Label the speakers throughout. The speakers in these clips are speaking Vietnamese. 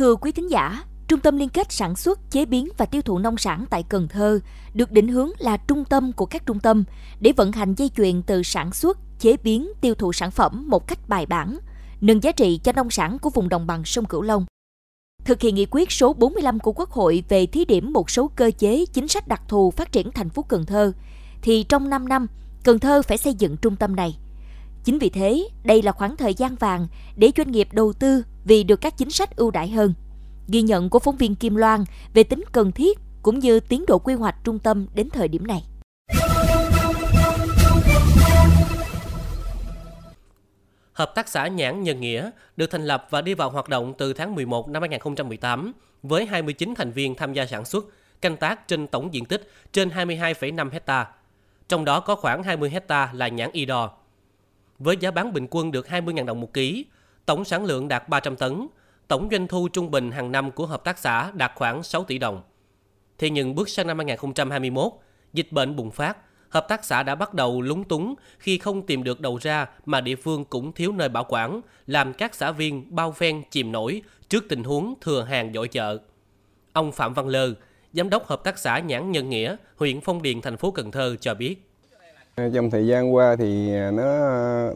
Speaker 1: Thưa quý thính giả, Trung tâm Liên kết Sản xuất, Chế biến và Tiêu thụ Nông sản tại Cần Thơ được định hướng là trung tâm của các trung tâm để vận hành dây chuyền từ sản xuất, chế biến, tiêu thụ sản phẩm một cách bài bản, nâng giá trị cho nông sản của vùng đồng bằng sông Cửu Long. Thực hiện nghị quyết số 45 của Quốc hội về thí điểm một số cơ chế chính sách đặc thù phát triển thành phố Cần Thơ, thì trong 5 năm, Cần Thơ phải xây dựng trung tâm này. Chính vì thế, đây là khoảng thời gian vàng để doanh nghiệp đầu tư vì được các chính sách ưu đãi hơn. Ghi nhận của phóng viên Kim Loan về tính cần thiết cũng như tiến độ quy hoạch trung tâm đến thời điểm này.
Speaker 2: Hợp tác xã Nhãn Nhân Nghĩa được thành lập và đi vào hoạt động từ tháng 11 năm 2018 với 29 thành viên tham gia sản xuất, canh tác trên tổng diện tích trên 22,5 hecta. Trong đó có khoảng 20 hecta là nhãn y đò. Với giá bán bình quân được 20.000 đồng một ký, tổng sản lượng đạt 300 tấn, tổng doanh thu trung bình hàng năm của hợp tác xã đạt khoảng 6 tỷ đồng. Thế nhưng bước sang năm 2021, dịch bệnh bùng phát, hợp tác xã đã bắt đầu lúng túng khi không tìm được đầu ra mà địa phương cũng thiếu nơi bảo quản, làm các xã viên bao phen chìm nổi trước tình huống thừa hàng dội chợ. Ông Phạm Văn Lơ, giám đốc hợp tác xã Nhãn Nhân Nghĩa, huyện Phong Điền, thành phố Cần Thơ cho biết.
Speaker 3: Trong thời gian qua thì nó,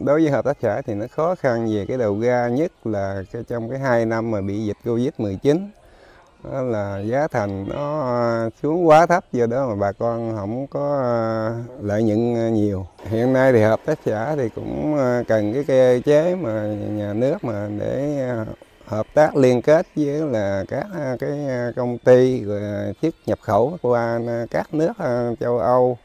Speaker 3: đối với hợp tác xã thì nó khó khăn về cái đầu ra, nhất là trong cái hai năm mà bị dịch Covid-19 đó là giá thành nó à, xuống quá thấp, do đó mà bà con không có à, lợi nhuận nhiều. Hiện nay thì hợp tác xã thì cũng à, cần cái cơ chế mà nhà nước mà để hợp tác liên kết với là các cái công ty, rồi nhập khẩu qua các nước châu Âu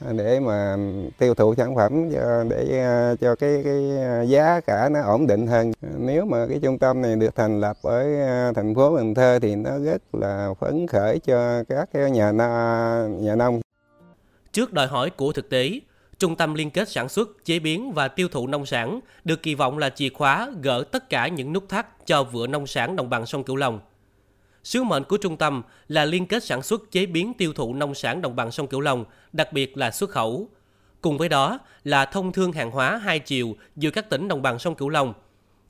Speaker 3: để mà tiêu thụ sản phẩm cho, để ờ, cho cái cái ờ, giá cả nó ổn định hơn. Nếu mà cái trung tâm này được thành lập ở thành phố Cần Thơ thì nó rất là phấn khởi cho các cái nhà nhà nông.
Speaker 2: Trước đòi hỏi của thực tế, Trung tâm liên kết sản xuất, chế biến và tiêu thụ nông sản được kỳ vọng là chìa khóa gỡ tất cả những nút thắt cho vựa nông sản đồng bằng sông Cửu Long. Sứ mệnh của trung tâm là liên kết sản xuất chế biến tiêu thụ nông sản đồng bằng sông Cửu Long, đặc biệt là xuất khẩu. Cùng với đó là thông thương hàng hóa hai chiều giữa các tỉnh đồng bằng sông Cửu Long.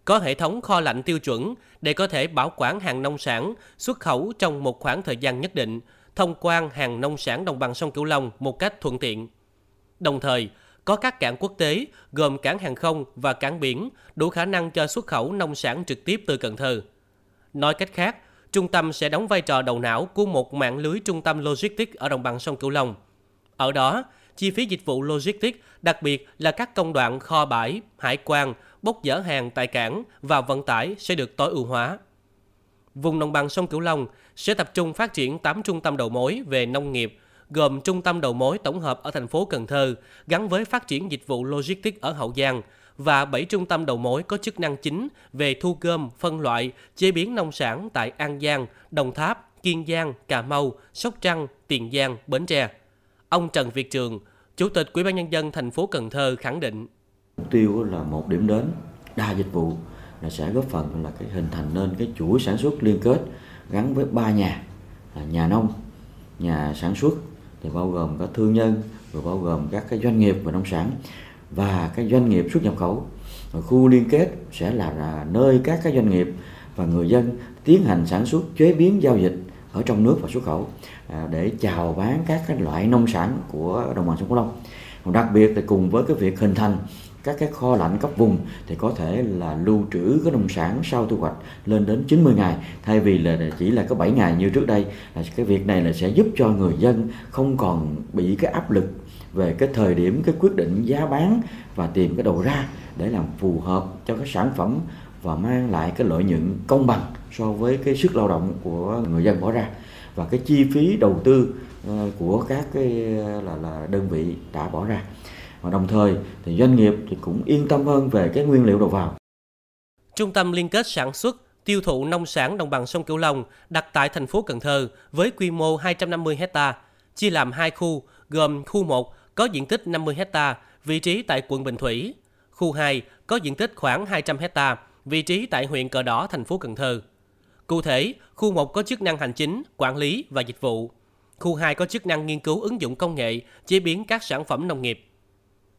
Speaker 2: Có hệ thống kho lạnh tiêu chuẩn để có thể bảo quản hàng nông sản xuất khẩu trong một khoảng thời gian nhất định, thông quan hàng nông sản đồng bằng sông Cửu Long một cách thuận tiện. Đồng thời, có các cảng quốc tế gồm cảng hàng không và cảng biển đủ khả năng cho xuất khẩu nông sản trực tiếp từ Cần Thơ. Nói cách khác, trung tâm sẽ đóng vai trò đầu não của một mạng lưới trung tâm logistics ở đồng bằng sông Cửu Long. Ở đó, chi phí dịch vụ logistics, đặc biệt là các công đoạn kho bãi, hải quan, bốc dỡ hàng tại cảng và vận tải sẽ được tối ưu hóa. Vùng đồng bằng sông Cửu Long sẽ tập trung phát triển 8 trung tâm đầu mối về nông nghiệp, gồm trung tâm đầu mối tổng hợp ở thành phố Cần Thơ gắn với phát triển dịch vụ logistics ở Hậu Giang – và 7 trung tâm đầu mối có chức năng chính về thu gom, phân loại, chế biến nông sản tại An Giang, Đồng Tháp, Kiên Giang, Cà Mau, Sóc Trăng, Tiền Giang, Bến Tre. Ông Trần Việt Trường, Chủ tịch Ủy ban nhân dân thành phố Cần Thơ khẳng định:
Speaker 4: Mục tiêu là một điểm đến đa dịch vụ là sẽ góp phần là cái hình thành nên cái chuỗi sản xuất liên kết gắn với ba nhà là nhà nông, nhà sản xuất thì bao gồm các thương nhân rồi bao gồm các cái doanh nghiệp về nông sản và các doanh nghiệp xuất nhập khẩu khu liên kết sẽ là nơi các các doanh nghiệp và người dân tiến hành sản xuất, chế biến, giao dịch ở trong nước và xuất khẩu à, để chào bán các cái loại nông sản của đồng bằng sông Cửu Long. đặc biệt thì cùng với cái việc hình thành các cái kho lạnh cấp vùng thì có thể là lưu trữ cái nông sản sau thu hoạch lên đến 90 ngày thay vì là chỉ là có 7 ngày như trước đây, là cái việc này là sẽ giúp cho người dân không còn bị cái áp lực về cái thời điểm cái quyết định giá bán và tìm cái đầu ra để làm phù hợp cho cái sản phẩm và mang lại cái lợi nhuận công bằng so với cái sức lao động của người dân bỏ ra và cái chi phí đầu tư ờ, của các cái ờ, là là đơn vị đã bỏ ra và đồng thời thì doanh nghiệp thì cũng yên tâm hơn về cái nguyên liệu đầu vào.
Speaker 2: Trung tâm liên kết sản xuất tiêu thụ nông sản đồng bằng sông Cửu Long đặt tại thành phố Cần Thơ với quy mô 250 hecta, chia làm hai khu gồm khu 1 có diện tích 50 hecta, vị trí tại quận Bình Thủy. Khu 2 có diện tích khoảng 200 hecta, vị trí tại huyện Cờ Đỏ, thành phố Cần Thơ. Cụ thể, khu 1 có chức năng hành chính, quản lý và dịch vụ. Khu 2 có chức năng nghiên cứu ứng dụng công nghệ, chế biến các sản phẩm nông nghiệp.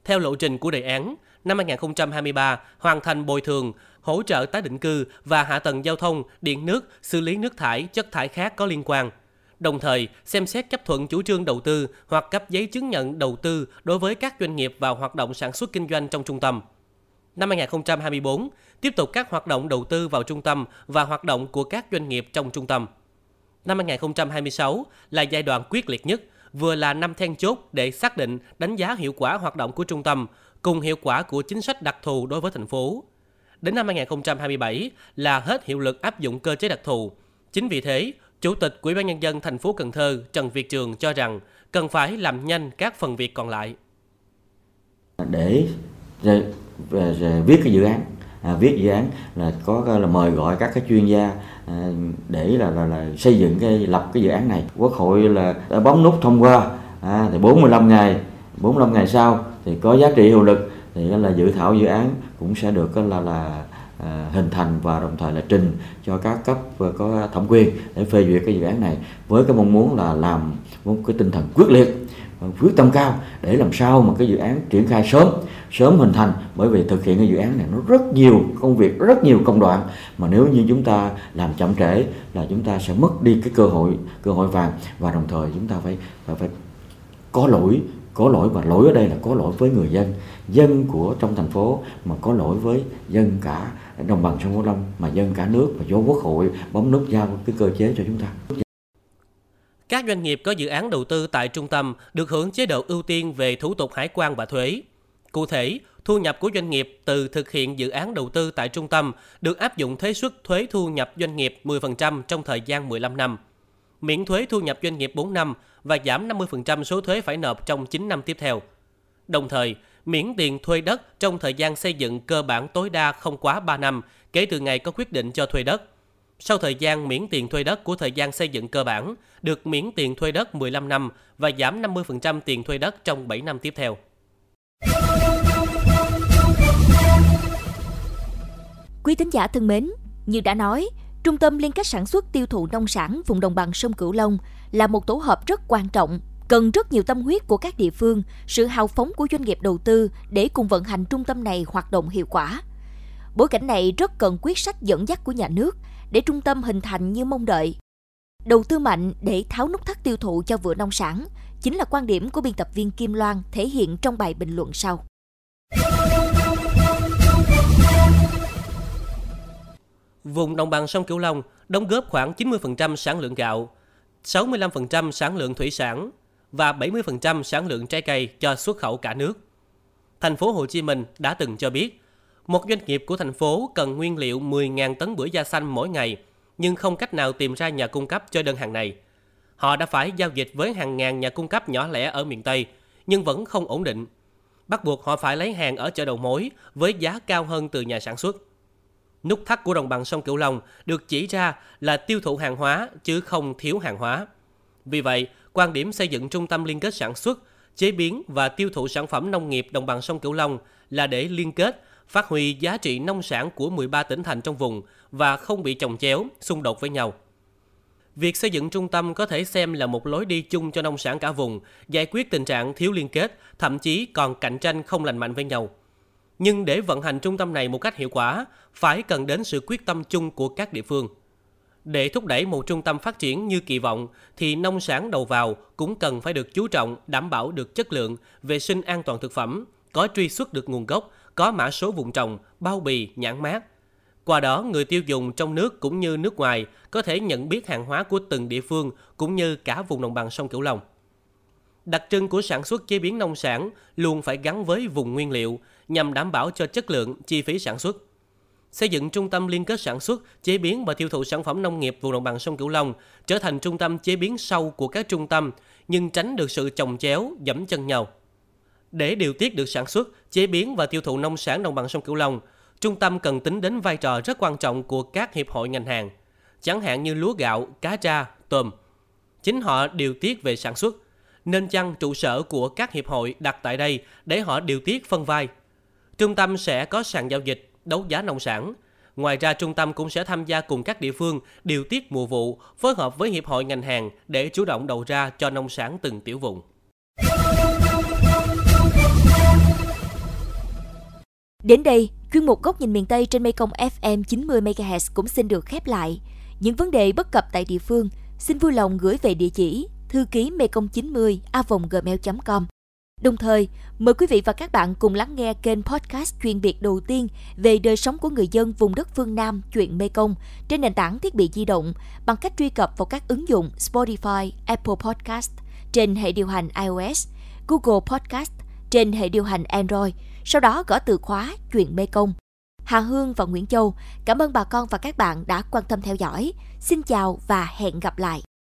Speaker 2: Theo lộ trình của đề án, năm 2023 hoàn thành bồi thường, hỗ trợ tái định cư và hạ tầng giao thông, điện nước, xử lý nước thải, chất thải khác có liên quan. Đồng thời, xem xét chấp thuận chủ trương đầu tư hoặc cấp giấy chứng nhận đầu tư đối với các doanh nghiệp vào hoạt động sản xuất kinh doanh trong trung tâm. Năm 2024, tiếp tục các hoạt động đầu tư vào trung tâm và hoạt động của các doanh nghiệp trong trung tâm. Năm 2026 là giai đoạn quyết liệt nhất, vừa là năm then chốt để xác định đánh giá hiệu quả hoạt động của trung tâm cùng hiệu quả của chính sách đặc thù đối với thành phố. Đến năm 2027 là hết hiệu lực áp dụng cơ chế đặc thù. Chính vì thế, Chủ tịch Ủy ban nhân dân thành phố Cần Thơ Trần Việt Trường cho rằng cần phải làm nhanh các phần việc còn lại.
Speaker 4: Để viết cái dự án à, viết dự án là có là mời gọi các cái chuyên gia à, để là, là là xây dựng cái lập cái dự án này quốc hội là đã bấm nút thông qua à, thì 45 ngày 45 ngày sau thì có giá trị hiệu lực thì là dự thảo dự án cũng sẽ được là là à, hình thành và đồng thời là trình cho các cấp có thẩm quyền để phê duyệt cái dự án này với cái mong muốn là làm một cái tinh thần quyết liệt à, quyết tâm cao để làm sao mà cái dự án triển khai sớm sớm hình thành. Bởi vì thực hiện cái dự án này nó rất nhiều công việc rất nhiều công đoạn mà nếu như chúng ta làm chậm trễ là chúng ta sẽ mất đi cái cơ hội cơ hội vàng và đồng thời chúng ta phải phải, phải có lỗi có lỗi và lỗi ở đây là có lỗi với người dân dân của trong thành phố mà có lỗi với dân cả đồng bằng sông cửu long mà dân cả nước và do quốc hội bấm nút giao cái cơ chế cho chúng ta
Speaker 2: các doanh nghiệp có dự án đầu tư tại trung tâm được hưởng chế độ ưu tiên về thủ tục hải quan và thuế. Cụ thể, thu nhập của doanh nghiệp từ thực hiện dự án đầu tư tại trung tâm được áp dụng thuế suất thuế thu nhập doanh nghiệp 10% trong thời gian 15 năm, miễn thuế thu nhập doanh nghiệp 4 năm và giảm 50% số thuế phải nộp trong 9 năm tiếp theo. Đồng thời, miễn tiền thuê đất trong thời gian xây dựng cơ bản tối đa không quá 3 năm kể từ ngày có quyết định cho thuê đất – sau thời gian miễn tiền thuê đất của thời gian xây dựng cơ bản, được miễn tiền thuê đất 15 năm và giảm 50% tiền thuê đất trong 7 năm tiếp theo.
Speaker 1: Quý thính giả thân mến, như đã nói, Trung tâm Liên kết Sản xuất Tiêu thụ Nông sản vùng đồng bằng sông Cửu Long là một tổ hợp rất quan trọng, cần rất nhiều tâm huyết của các địa phương, sự hào phóng của doanh nghiệp đầu tư để cùng vận hành trung tâm này hoạt động hiệu quả. Bối cảnh này rất cần quyết sách dẫn dắt của nhà nước để trung tâm hình thành như mong đợi. Đầu tư mạnh để tháo nút thắt tiêu thụ cho vựa nông sản chính là quan điểm của biên tập viên Kim Loan thể hiện trong bài bình luận sau.
Speaker 2: Vùng đồng bằng sông Cửu Long đóng góp khoảng 90% sản lượng gạo, 65% sản lượng thủy sản và 70% sản lượng trái cây cho xuất khẩu cả nước. Thành phố Hồ Chí Minh đã từng cho biết một doanh nghiệp của thành phố cần nguyên liệu 10.000 tấn bưởi da xanh mỗi ngày, nhưng không cách nào tìm ra nhà cung cấp cho đơn hàng này. Họ đã phải giao dịch với hàng ngàn nhà cung cấp nhỏ lẻ ở miền Tây, nhưng vẫn không ổn định. Bắt buộc họ phải lấy hàng ở chợ đầu mối với giá cao hơn từ nhà sản xuất. Nút thắt của đồng bằng sông Cửu Long được chỉ ra là tiêu thụ hàng hóa chứ không thiếu hàng hóa. Vì vậy, quan điểm xây dựng trung tâm liên kết sản xuất, chế biến và tiêu thụ sản phẩm nông nghiệp đồng bằng sông Cửu Long là để liên kết phát huy giá trị nông sản của 13 tỉnh thành trong vùng và không bị chồng chéo, xung đột với nhau. Việc xây dựng trung tâm có thể xem là một lối đi chung cho nông sản cả vùng, giải quyết tình trạng thiếu liên kết, thậm chí còn cạnh tranh không lành mạnh với nhau. Nhưng để vận hành trung tâm này một cách hiệu quả, phải cần đến sự quyết tâm chung của các địa phương. Để thúc đẩy một trung tâm phát triển như kỳ vọng, thì nông sản đầu vào cũng cần phải được chú trọng đảm bảo được chất lượng, vệ sinh an toàn thực phẩm, có truy xuất được nguồn gốc, có mã số vùng trồng, bao bì, nhãn mát. Qua đó, người tiêu dùng trong nước cũng như nước ngoài có thể nhận biết hàng hóa của từng địa phương cũng như cả vùng đồng bằng sông Cửu Long. Đặc trưng của sản xuất chế biến nông sản luôn phải gắn với vùng nguyên liệu nhằm đảm bảo cho chất lượng, chi phí sản xuất. Xây dựng trung tâm liên kết sản xuất, chế biến và tiêu thụ sản phẩm nông nghiệp vùng đồng bằng sông Cửu Long trở thành trung tâm chế biến sâu của các trung tâm nhưng tránh được sự chồng chéo, dẫm chân nhau. Để điều tiết được sản xuất, chế biến và tiêu thụ nông sản đồng bằng sông Cửu Long, trung tâm cần tính đến vai trò rất quan trọng của các hiệp hội ngành hàng, chẳng hạn như lúa gạo, cá tra, tôm. Chính họ điều tiết về sản xuất, nên chăng trụ sở của các hiệp hội đặt tại đây để họ điều tiết phân vai. Trung tâm sẽ có sàn giao dịch, đấu giá nông sản. Ngoài ra, trung tâm cũng sẽ tham gia cùng các địa phương điều tiết mùa vụ, phối hợp với hiệp hội ngành hàng để chủ động đầu ra cho nông sản từng tiểu vùng.
Speaker 1: Đến đây, chuyên mục Góc nhìn miền Tây trên Mekong FM 90MHz cũng xin được khép lại. Những vấn đề bất cập tại địa phương, xin vui lòng gửi về địa chỉ thư ký mekong 90 a gmail.com. Đồng thời, mời quý vị và các bạn cùng lắng nghe kênh podcast chuyên biệt đầu tiên về đời sống của người dân vùng đất phương Nam chuyện Mekong trên nền tảng thiết bị di động bằng cách truy cập vào các ứng dụng Spotify, Apple Podcast trên hệ điều hành iOS, Google Podcast trên hệ điều hành Android, sau đó gõ từ khóa chuyện Mekong. Hà Hương và Nguyễn Châu, cảm ơn bà con và các bạn đã quan tâm theo dõi. Xin chào và hẹn gặp lại.